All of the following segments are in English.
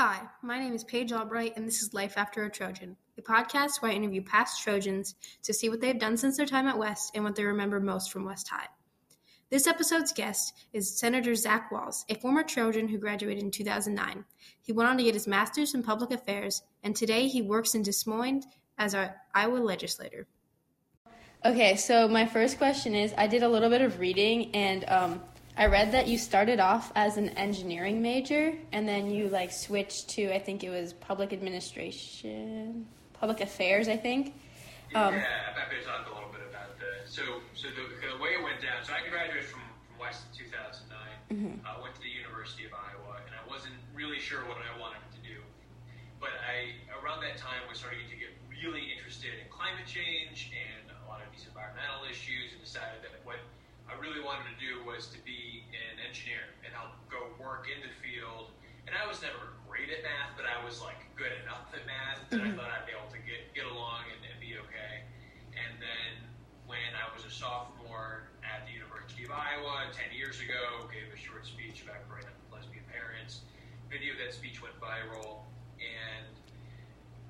Hi, my name is Paige Albright, and this is Life After a Trojan, a podcast where I interview past Trojans to see what they've done since their time at West and what they remember most from West High. This episode's guest is Senator Zach Wahls, a former Trojan who graduated in 2009. He went on to get his master's in public affairs, and today he works in Des Moines as our Iowa legislator. Okay, so my first question is I did a little bit of reading and um, I read that you started off as an engineering major and then you like switched to I think it was public administration, public affairs, I think. Um, yeah, I'm happy to talk a little bit about the so so the, the way it went down. So I graduated from, from West in 2009. Mm-hmm. Uh, went to the University of Iowa, and I wasn't really sure what I wanted to do. But I around that time was starting to get really interested in climate change and a lot of these environmental issues, and decided that I really wanted to do was to be an engineer and help go work in the field. And I was never great at math, but I was like good enough at math that mm-hmm. I thought I'd be able to get, get along and, and be okay. And then when I was a sophomore at the University of Iowa 10 years ago, gave a short speech about growing up with lesbian parents. Video of that speech went viral, and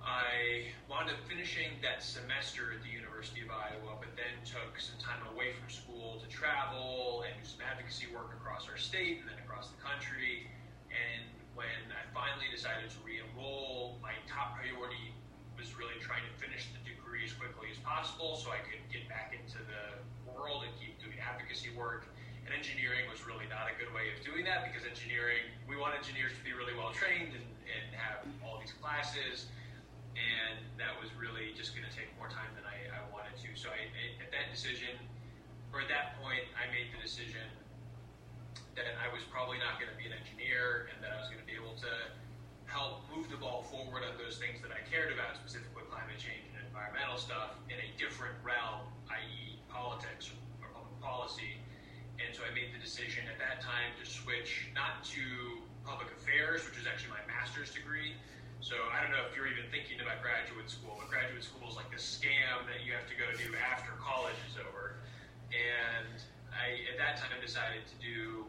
I wound up finishing that semester at the University of Iowa, but then took some time away from school to travel and do some advocacy work across our state and then across the country. And when I finally decided to re-enroll, my top priority was really trying to finish the degree as quickly as possible so I could get back into the world and keep doing advocacy work. And engineering was really not a good way of doing that because engineering, we want engineers to be really well trained and, and have all these classes and that was really just going to take more time than I, I wanted to. So I, I, at that decision, or at that point, I made the decision that I was probably not going to be an engineer and that I was going to be able to help move the ball forward on those things that I cared about, specifically climate change and environmental stuff, in a different realm, i.e., politics or public policy. And so I made the decision at that time to switch not to public affairs, which is actually my master's degree, so I don't know if you're even thinking about graduate school, but graduate school is like a scam that you have to go do after college is over. And I, at that time, decided to do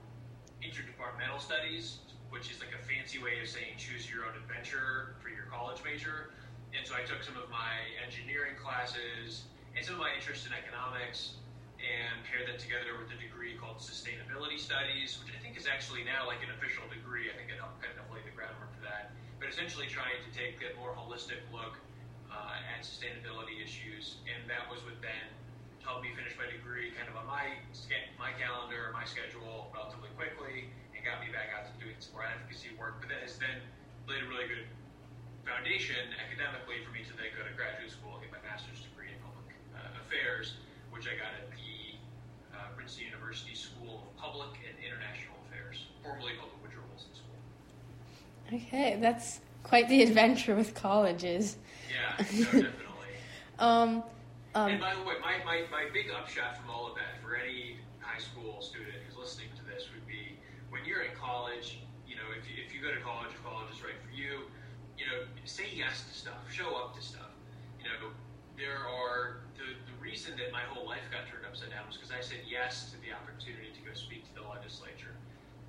interdepartmental studies, which is like a fancy way of saying choose your own adventure for your college major. And so I took some of my engineering classes and some of my interest in economics and paired that together with a degree called sustainability studies, which I think is actually now like an official degree. I think it kind of essentially trying to take a more holistic look uh, at sustainability issues. And that was what then helped me finish my degree kind of on my my calendar, my schedule relatively quickly, and got me back out to doing some more advocacy work. But that has then laid a really good foundation academically for me to then go to graduate school and get my master's degree in public uh, affairs, which I got at the Okay, that's quite the adventure with colleges. Yeah, no, definitely. um, um, and by the way, my, my, my big upshot from all of that for any high school student who's listening to this would be when you're in college, you know, if you, if you go to college, if college is right for you, you know, say yes to stuff, show up to stuff. You know, there are the, the reason that my whole life got turned upside down was because I said yes to the opportunity to go speak to the legislature.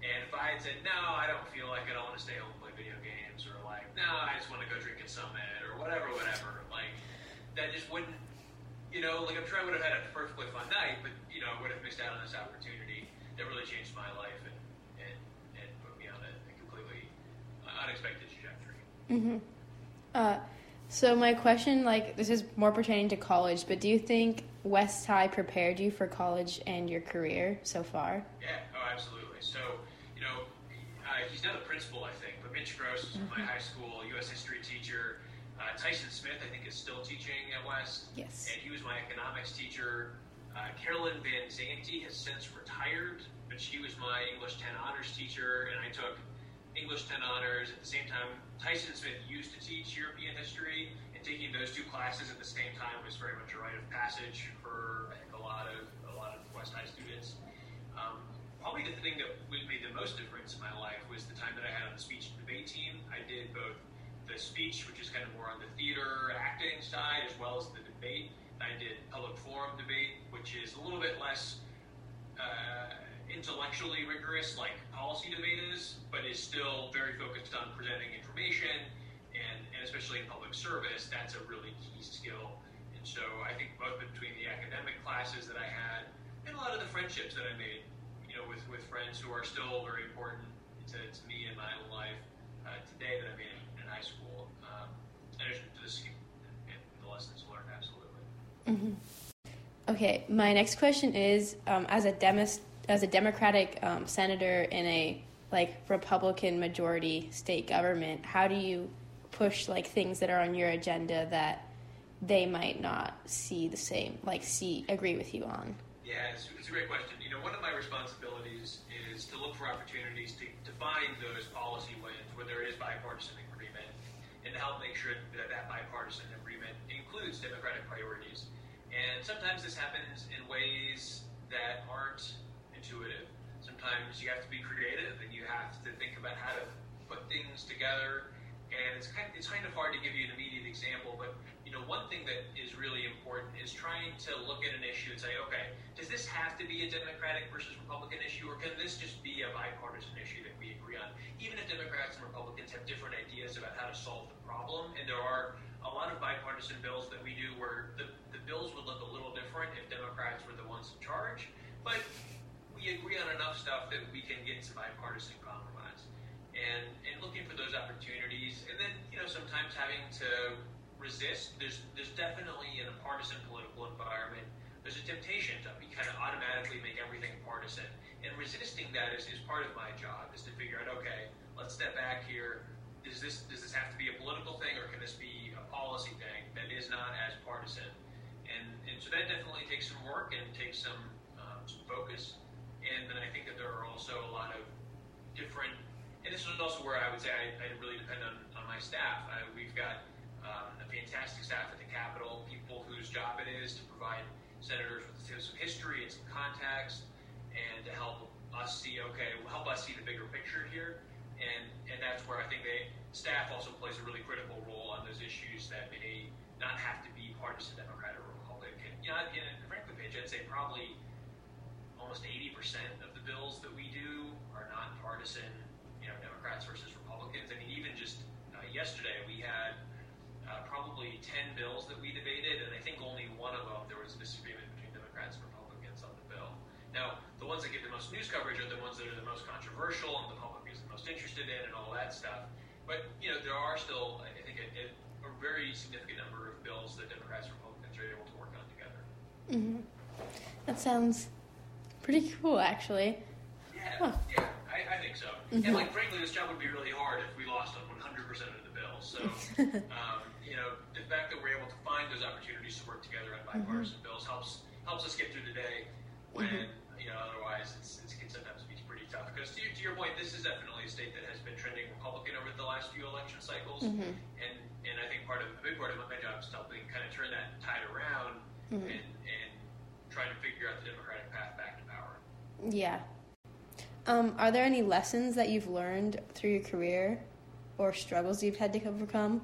And if I had said, no, I don't feel like it, I want to stay home and play video games, or like, no, I just want to go drink at Summit, or whatever, whatever, like, that just wouldn't, you know, like I'm sure I would have had a perfectly fun night, but, you know, I would have missed out on this opportunity that really changed my life and, and, and put me on a, a completely unexpected trajectory. Mm-hmm. Uh, so my question, like, this is more pertaining to college, but do you think West High prepared you for college and your career so far? Yeah, oh, absolutely. So you know, uh, he's now the principal, I think, but Mitch Gross was mm-hmm. my high school U.S. history teacher. Uh, Tyson Smith, I think, is still teaching at West. Yes. And he was my economics teacher. Uh, Carolyn Van Zanti has since retired, but she was my English 10 honors teacher, and I took English 10 honors. At the same time, Tyson Smith used to teach European history, and taking those two classes at the same time was very much a rite of passage for I think a lot of a lot of West High students. Probably the thing that made the most difference in my life was the time that I had on the speech and debate team. I did both the speech, which is kind of more on the theater acting side, as well as the debate. I did public forum debate, which is a little bit less uh, intellectually rigorous like policy debate is, but is still very focused on presenting information and, and especially in public service, that's a really key skill. And so I think both between the academic classes that I had and a lot of the friendships that I made, you know, with, with friends who are still very important to, to me in my own life uh, today that I made in in high school, um, in addition to the, and the lessons learned, absolutely. Mm-hmm. Okay, my next question is: um, as a demis, as a Democratic um, senator in a like Republican majority state government, how do you push like things that are on your agenda that they might not see the same, like see agree with you on? Yeah, it's, it's a great question. You know, one of my responsibilities is to look for opportunities to, to find those policy wins where there is bipartisan agreement, and to help make sure that that bipartisan agreement includes democratic priorities. And sometimes this happens in ways that aren't intuitive. Sometimes you have to be creative and you have to think about how to put things together. And it's kind of, it's kind of hard to give you an immediate example, but you know one thing that is really important is trying to look at an issue and say, okay, does this have to be a Democratic versus Republican issue, or can this just be a bipartisan issue that we agree on? Even if Democrats and Republicans have different ideas about how to solve the problem, and there are a lot of bipartisan bills that we do where the, the bills would look a little different if Democrats were the ones in charge, but we agree on enough stuff that we can get to bipartisan compromise. And, and looking for those opportunities, and then you know sometimes having to resist. There's there's definitely in a partisan political environment, there's a temptation to be kind of automatically make everything partisan, and resisting that is, is part of my job is to figure out okay, let's step back here. Does this does this have to be a political thing, or can this be a policy thing that is not as partisan? And and so that definitely takes some work and takes some um, some focus. And then I think that there are also a lot of different, and this is also where I would say I, I really depend on, on my staff. Uh, we've got um, a fantastic staff at the Capitol, people whose job it is to provide senators with some history and some context, and to help us see, okay, help us see the bigger picture here. And and that's where I think they staff also plays a really critical role on those issues that may not have to be partisan Democrat or Republican. You know, and frankly, Paige, I'd say probably almost 80% of the bills that we do are nonpartisan, you know, Democrats versus Republicans. I mean, even just uh, yesterday, we had uh, probably 10 bills that we debated, and I think only one of them there was a disagreement between Democrats and Republicans on the bill. Now, the ones that get the most news coverage are the ones that are the most controversial and the public is the most interested in and all that stuff. But, you know, there are still, I think, a, a very significant number of bills that Democrats and Republicans are able to work on together. Mm-hmm. That sounds Pretty cool, actually. Yeah, huh. yeah, I, I, think so. Mm-hmm. And like, frankly, this job would be really hard if we lost on 100% of the bills. So, um, you know, the fact that we're able to find those opportunities to work together on bipartisan mm-hmm. bills helps helps us get through the day when mm-hmm. you know otherwise it's, it's, it can sometimes be pretty tough. Because to, to your point, this is definitely a state that has been trending Republican over the last few election cycles, mm-hmm. and and I think part of a big part of my job is helping kind of turn that tide around mm-hmm. and and trying to figure out the Democratic path back to power. yeah. Um, are there any lessons that you've learned through your career or struggles you've had to overcome?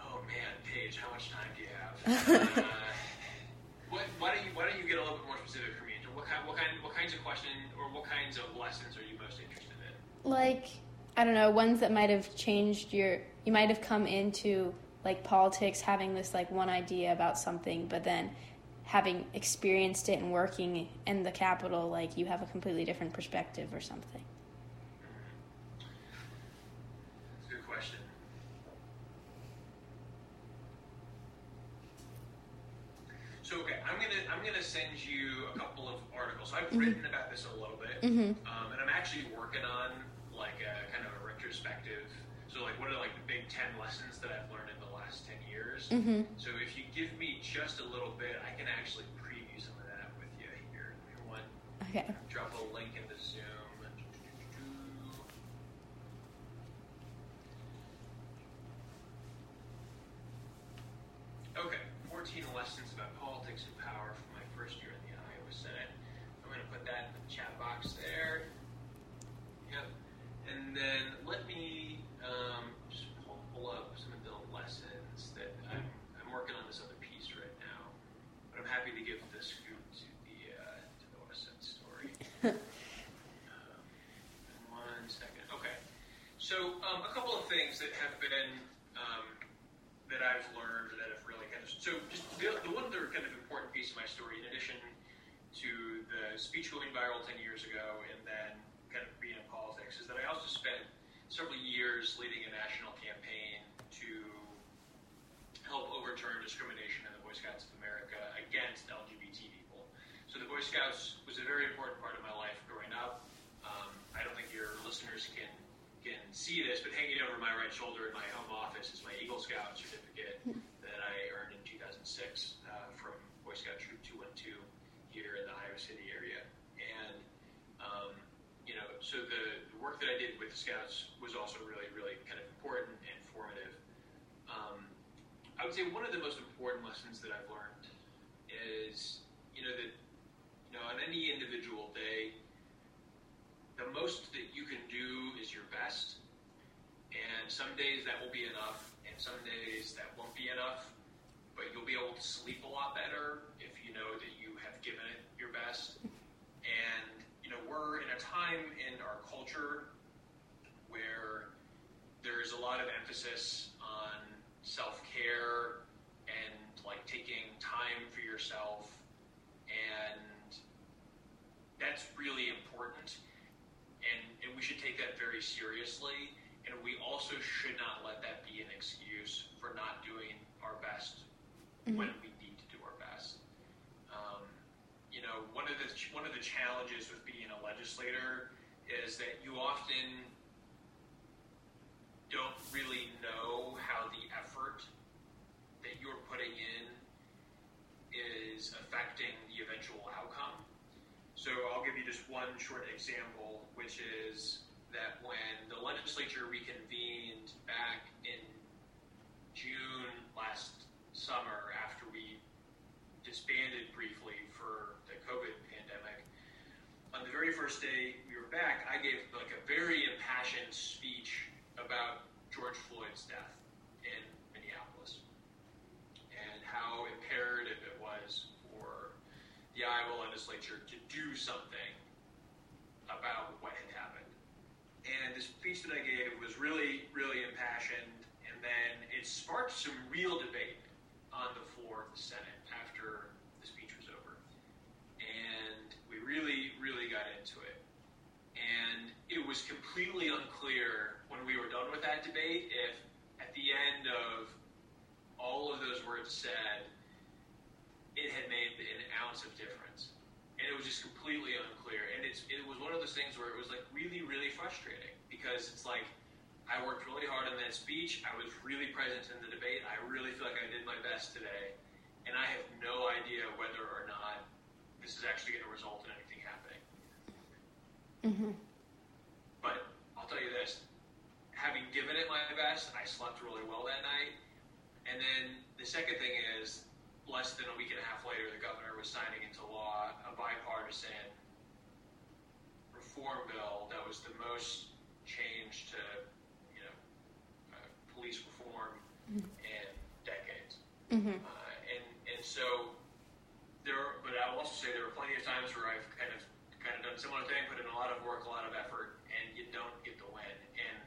Oh man, Paige, how much time do you have? uh, what, why don't you Why don't you get a little bit more specific for me? What kind What kind What kinds of questions or what kinds of lessons are you most interested in? Like I don't know, ones that might have changed your. You might have come into like politics having this like one idea about something, but then having experienced it and working in the capital, like you have a completely different perspective or something? That's a good question. So okay, I'm gonna I'm gonna send you a couple of articles. I've mm-hmm. written about this a little bit, mm-hmm. um, and I'm actually working on like a kind of a retrospective. So like, what are like the big ten lessons that I've years? Mm-hmm. So if you give me just a little bit, I can actually preview some of that with you here. Here one. Okay. Drop a link in the Zoom. Okay, 14 lessons about politics and power from my first year in the Iowa Senate. I'm going to put that in the chat box there. Yep. And then let me um, pull up some of the lessons that I'm, I'm working on this other piece right now, but I'm happy to give the scoop to the uh, to the West Side Story. um, one second, okay. So um, a couple of things that have been um, that I've learned that have really kind of so just the, the one other kind of important piece of my story, in addition to the speech going viral ten years ago, and then kind of being in politics, is that I also spent several years leading a national help overturn discrimination in the Boy Scouts of America against LGBT people. So the Boy Scouts was a very important part of my life growing up. Um, I don't think your listeners can can see this, but hanging over my right shoulder in my home office is my Eagle Scout certificate that I earned in 2006 uh, from Boy Scout Troop 212 here in the Iowa City area. And, um, you know, so the, the work that I did with the Scouts was also really, really kind of important and formative. Um, I would say one of the most important lessons that I've learned is, you know, that, you know, on any individual day, the most that you can do is your best. And some days that will be enough, and some days that won't be enough. But you'll be able to sleep a lot better if you know that you have given it your best. And, you know, we're in a time in our culture where there's a lot of emphasis self care and like taking time for yourself. And that's really important and, and we should take that very seriously. And we also should not let that be an excuse for not doing our best mm-hmm. when we need to do our best. Um, you know, one of the one of the challenges with being a legislator is that you often don't really know how the effort that you're putting in is affecting the eventual outcome. So I'll give you just one short example, which is that when the legislature reconvened back in June last summer after we disbanded briefly for the COVID pandemic, on the very first day we were back, I gave a very impassioned speech about George Floyd's death in Minneapolis and how imperative it was for the Iowa to do something about what had happened. And the speech that I gave was really, really impassioned, and then it sparked some real debate on the floor of the Senate after the speech was over. And we really, really got into it. And it was completely unclear when we were done with that debate if at the end of all of those words said, it had made an ounce of difference and it was just completely unclear. And it's it was one of those things where it was like really really frustrating because it's like I worked really hard on that speech. I was really present in the debate. I really feel like I did my best today, and I have no idea whether or not this is actually going to result in anything happening. Mm-hmm. But I'll tell you this: having given it my best, I slept really well that night. And then the second thing is less than a week and a half later, the governor was signing into law a bipartisan reform bill that was the most change to, you know, uh, police reform mm-hmm. in decades. Mm-hmm. Uh, and and so there, but I will also say there were plenty of times where I've kind of kind of done a similar thing, put in a lot of work, a lot of effort, and you don't get the win. And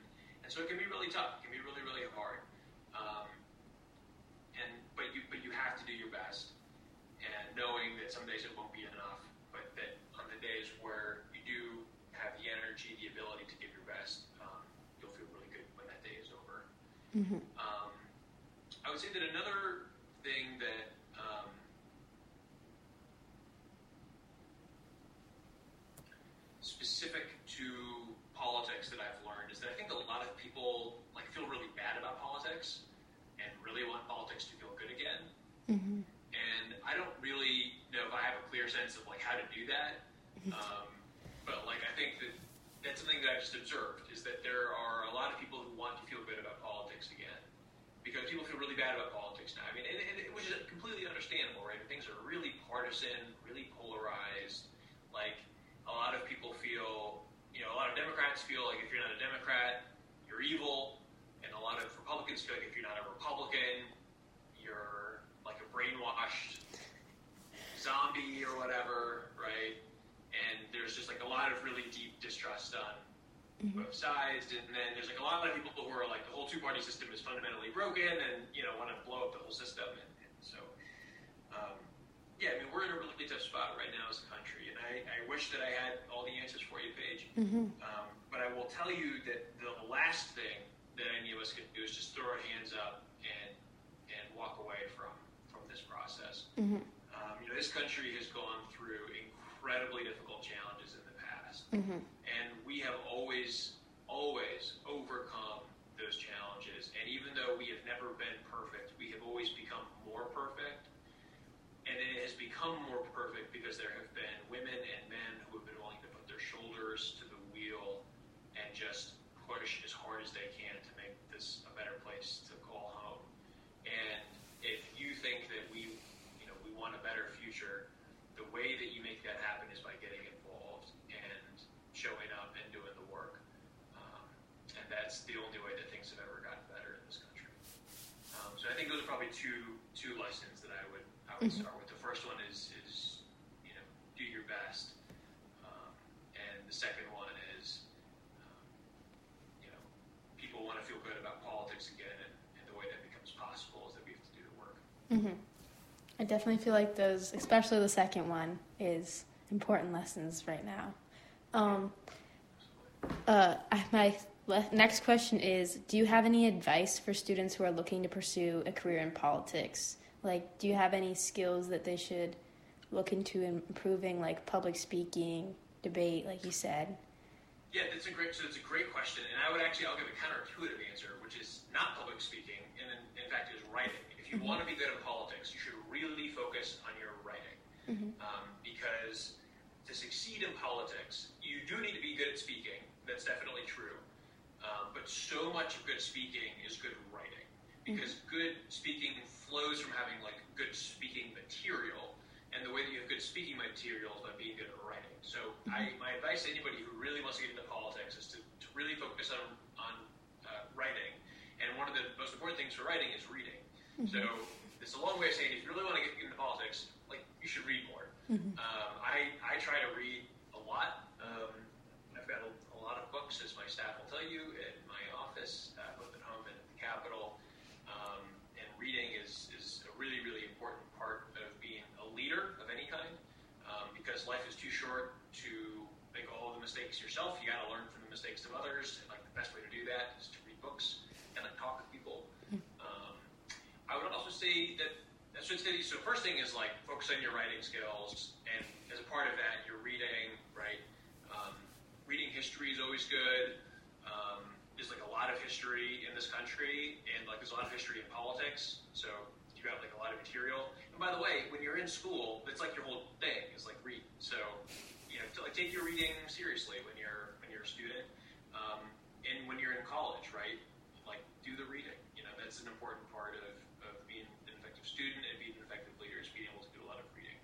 and so it can be really tough. It can be really really hard. Um, but you have to do your best, and knowing that some days it won't be enough, but that on the days where you do have the energy, the ability to give your best, um, you'll feel really good when that day is over. Mm-hmm. Um, I would say that another thing that um, specific to politics that I've learned is that I think a lot of people like feel really bad about politics and really want politics to feel good again. Mm-hmm. And I don't really know if I have a clear sense of like how to do that. Um, but like I think that that's something that I've just observed is that there are a lot of people who want to feel good about politics again because people feel really bad about politics now. I mean, and, and which is completely understandable, right? Things are really partisan, really polarized. Like a lot of people feel, you know, a lot of Democrats feel like if you're not a Democrat, you're evil and a lot of Republicans feel like if you're not a Republican, you're like a brainwashed zombie or whatever, right? And there's just like a lot of really deep distrust on mm-hmm. both sides. And then there's like a lot of people who are like the whole two party system is fundamentally broken and you know want to blow up the whole system. And, and so, um, yeah, I mean we're in a really tough spot right now as a country, and I, I wish that I had all the answers for you, Paige. Mm-hmm. Um, but I will tell you that the last thing that any of us can do is just throw our hands up and and walk away from from this process. Mm-hmm. Know, this country has gone through incredibly difficult challenges in the past. Mm-hmm. And we have always, always overcome those challenges. And even though we have never been perfect, we have always become more perfect. And it has become more perfect because there have been women and men who have been willing to put their shoulders to the wheel and just push as hard as they can to make this a better place to call home. And if you think that we, you know, we want a better future, the way that you make that happen is by getting involved and showing up and doing the work. Um, and that's the only way that things have ever gotten better in this country. Um, so I think those are probably two two lessons that I would I would mm-hmm. start with. The first one is is you know do your best, um, and the second one is um, you know people want to feel good about politics again, and, and the way that becomes possible is that we have to do the work. Mm-hmm. I definitely feel like those, especially the second one, is important lessons right now. Um, uh, my next question is Do you have any advice for students who are looking to pursue a career in politics? Like, do you have any skills that they should look into improving, like public speaking, debate, like you said? Yeah, that's a great. So it's a great question, and I would actually I'll give a counterintuitive answer, which is not public speaking, and in, in fact is writing. If you mm-hmm. want to be good in politics, you should really focus on your writing. Mm-hmm. Um, because to succeed in politics, you do need to be good at speaking. That's definitely true. Um, but so much of good speaking is good writing. Because mm-hmm. good speaking flows from having like good speaking material. And the way that you have good speaking material is by being good at writing. So mm-hmm. I, my advice to anybody who really wants to get into politics is to, to really focus on, on uh, writing. And one of the most important things for writing is reading. Mm-hmm. So it's a long way of saying if you really want to get into politics, like you should read more. Mm-hmm. Um, I I try to read a lot. Um, I've got a, a, lot of books, as my staff will tell you, in my office, uh, both at home and at the Capitol. Um, and reading is is a really really important part of being a leader of any kind, um, because life is too short to make all the mistakes yourself. You got to learn from the mistakes of others, and like the best way to do that is to read books and like talk with people. I would also say that that's what so, so first thing is like focus on your writing skills, and as a part of that, you're reading, right? Um, reading history is always good. Um, there's like a lot of history in this country, and like there's a lot of history in politics. So you got like a lot of material. And by the way, when you're in school, it's like your whole thing is like read. So you know, to, like take your reading seriously when you're when you're a student, um, and when you're in college, right? Like do the reading. You know, that's an important part of student and being an effective leader is being able to do a lot of reading.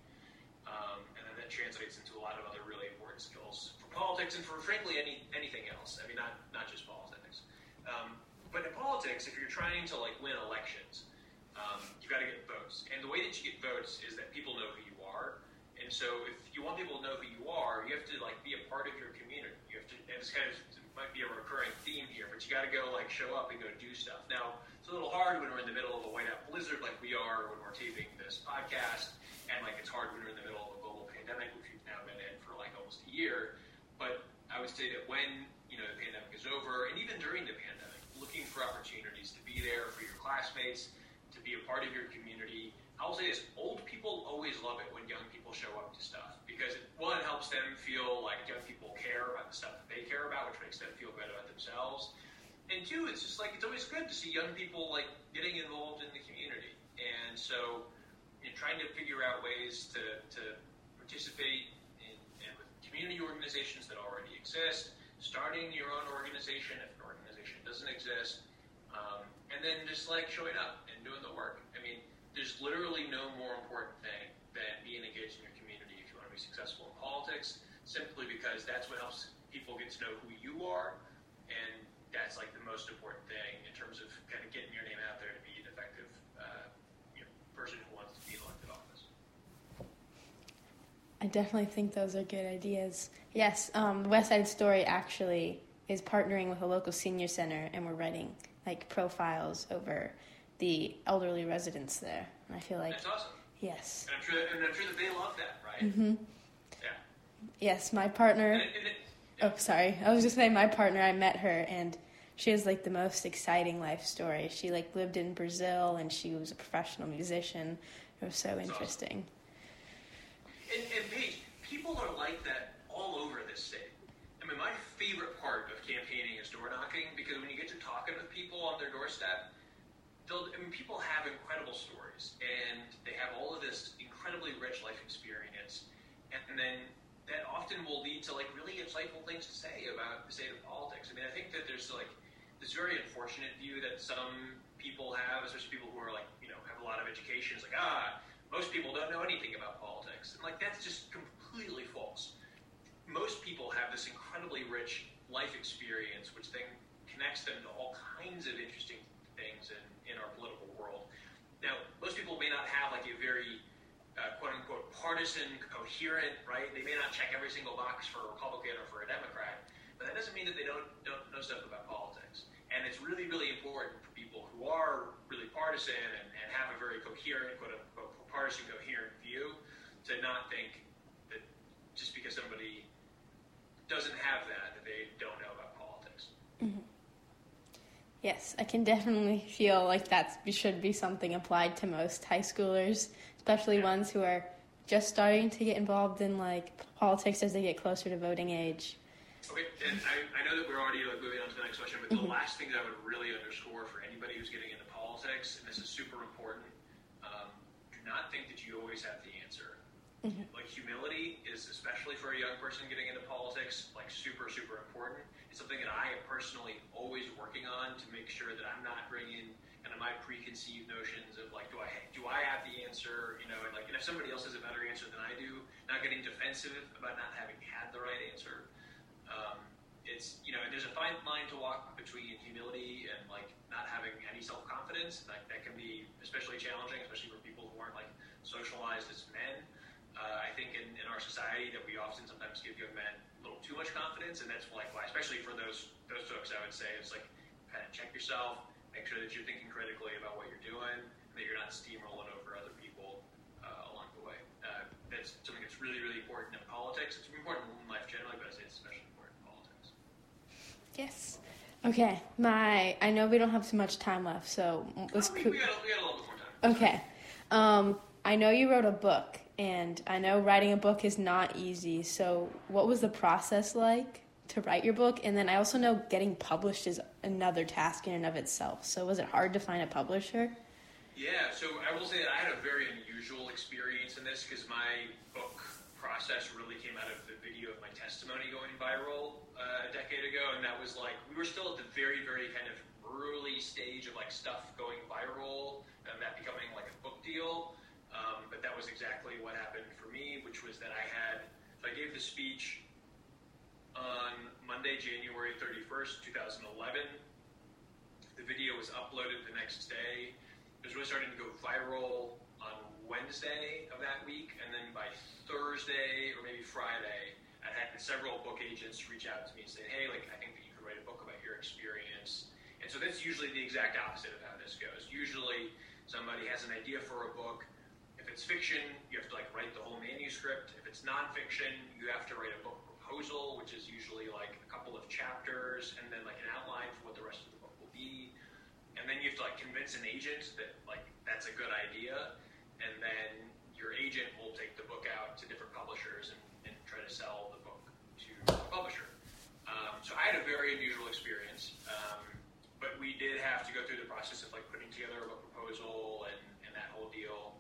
Um, and then that translates into a lot of other really important skills for politics and for frankly any anything else. I mean, not not just politics. Um, but in politics, if you're trying to like win elections, um, you've got to get votes. And the way that you get votes is that people know who you are. And so if you want people to know who you are, you have to like be a part of your community. You have to, and it's kind of might be a recurring theme here, but you got to go like show up and go do stuff. Now, it's a little hard when we're in the middle of a whiteout blizzard like we are when we're taping this podcast, and like it's hard when we're in the middle of a global pandemic, which we've now been in for like almost a year. But I would say that when you know the pandemic is over, and even during the pandemic, looking for opportunities to be there for your classmates, to be a part of your community. I will say this: old people always love it when young people show up to stuff because one, it helps them feel like young people care about the stuff that they care about, which makes them feel good about themselves and two, it's just like it's always good to see young people like getting involved in the community, and so you know, trying to figure out ways to, to participate in, in with community organizations that already exist, starting your own organization if an organization doesn't exist, um, and then just like showing up and doing the work. I mean, there's literally no more important thing than being engaged in your community if you want to be successful in politics, simply because that's what helps people get to know who you are and that's like the most important thing in terms of kind of getting your name out there to be an effective uh, you know, person who wants to be elected office. I definitely think those are good ideas. Yes, um, West Side Story actually is partnering with a local senior center, and we're writing like profiles over the elderly residents there. And I feel like That's awesome. yes, And I'm sure, and I'm sure that they love that, right? Mm-hmm. Yeah. yes, my partner. And it, and it, Oh, sorry. I was just saying, my partner. I met her, and she has like the most exciting life story. She like lived in Brazil, and she was a professional musician. It was so awesome. interesting. And, and Paige, people are like that all over this state. I mean, my favorite part of campaigning is door knocking because when you get to talking with people on their doorstep, they'll, I mean, people have incredible stories and they have all of this incredibly rich life experience, and then that often will lead to like really insightful things to say about the state of politics. I mean, I think that there's like this very unfortunate view that some people have, especially people who are like you know have a lot of education. It's like ah, most people don't know anything about politics, and like that's just completely false. Most people have this incredibly rich life experience, which then connects them to all kinds of interesting things in, in our political world. Now, most people may not have like a very uh, quote unquote partisan, coherent, right? They may not check every single box for a Republican or for a Democrat, but that doesn't mean that they don't don't know stuff about. And it's really, really important for people who are really partisan and, and have a very coherent, quote unquote, partisan, coherent view to not think that just because somebody doesn't have that, that they don't know about politics. Mm-hmm. Yes, I can definitely feel like that should be something applied to most high schoolers, especially ones who are just starting to get involved in like politics as they get closer to voting age. Okay, and I, I know that we're already like moving on to the next question, but the last thing that I would really underscore for anybody who's getting into politics, and this is super important, um, do not think that you always have the answer. Like humility is, especially for a young person getting into politics, like super, super important. It's something that I am personally always working on to make sure that I'm not bringing kind of my preconceived notions of like, do I do I have the answer? You know, and like, and if somebody else has a better answer than I do, not getting defensive about not having had the right answer um, it's you know there's a fine line to walk between humility and like not having any self confidence. Like that can be especially challenging, especially for people who aren't like socialized as men. Uh, I think in, in our society that we often sometimes give young men a little too much confidence, and that's like why, especially for those those folks, I would say it's like kind of check yourself, make sure that you're thinking critically about what you're doing, and that you're not steamrolling over other people uh, along the way. Uh, that's something that's really really important in politics. It's important in life generally, but I'd say it's especially. Yes. Okay, my I know we don't have too much time left, so let's. Oh, we, we, got, we got a little bit more time. Okay. Um, I know you wrote a book, and I know writing a book is not easy. So, what was the process like to write your book? And then I also know getting published is another task in and of itself. So, was it hard to find a publisher? Yeah, so I will say that I had a very unusual experience in this because my book process really came out of the video of my testimony going viral uh, a decade ago, and that was like we were still at the very, very kind of early stage of like stuff going viral and that becoming like a book deal. Um, but that was exactly what happened for me, which was that I had so I gave the speech on Monday, January 31st, 2011. The video was uploaded the next day. It was really starting to go viral Wednesday of that week, and then by Thursday or maybe Friday, I had several book agents reach out to me and say, "Hey, like I think that you could write a book about your experience." And so that's usually the exact opposite of how this goes. Usually, somebody has an idea for a book. If it's fiction, you have to like write the whole manuscript. If it's nonfiction, you have to write a book proposal, which is usually like a couple of chapters and then like an outline for what the rest of the book will be and then you have to like convince an agent that like that's a good idea, and then your agent will take the book out to different publishers and, and try to sell the book to a publisher. Um, so I had a very unusual experience, um, but we did have to go through the process of like putting together a book proposal and, and that whole deal,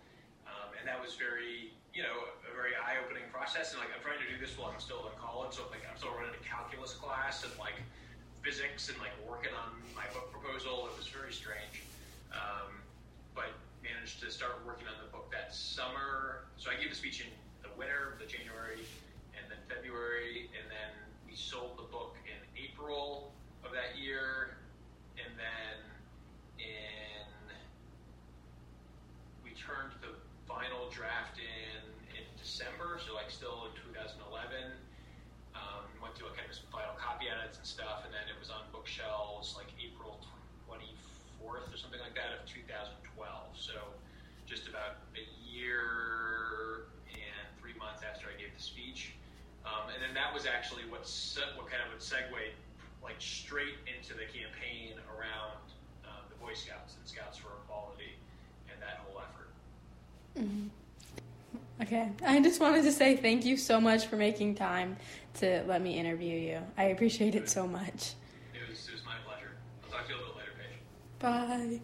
um, and that was very you know a very eye-opening process. And like I'm trying to do this while I'm still in college, so like I'm still running a calculus class and like physics and like working on my book proposal. It was very strange, um, but managed to start summer. So I gave a speech in the winter, the January, and then February, and then we sold the book in April of that year, and then in we turned the final draft in in December, so like still in 2011. Um, went through a kind of final copy edits and stuff, and then it was on bookshelves like April 24th or something like that of 2012. So just about a year and three months after I gave the speech. Um, and then that was actually what se- what kind of would segue like straight into the campaign around uh, the Boy Scouts and Scouts for Equality and that whole effort. Okay, I just wanted to say thank you so much for making time to let me interview you. I appreciate it so much. It was, it was my pleasure. I'll talk to you a little later, Paige. Bye.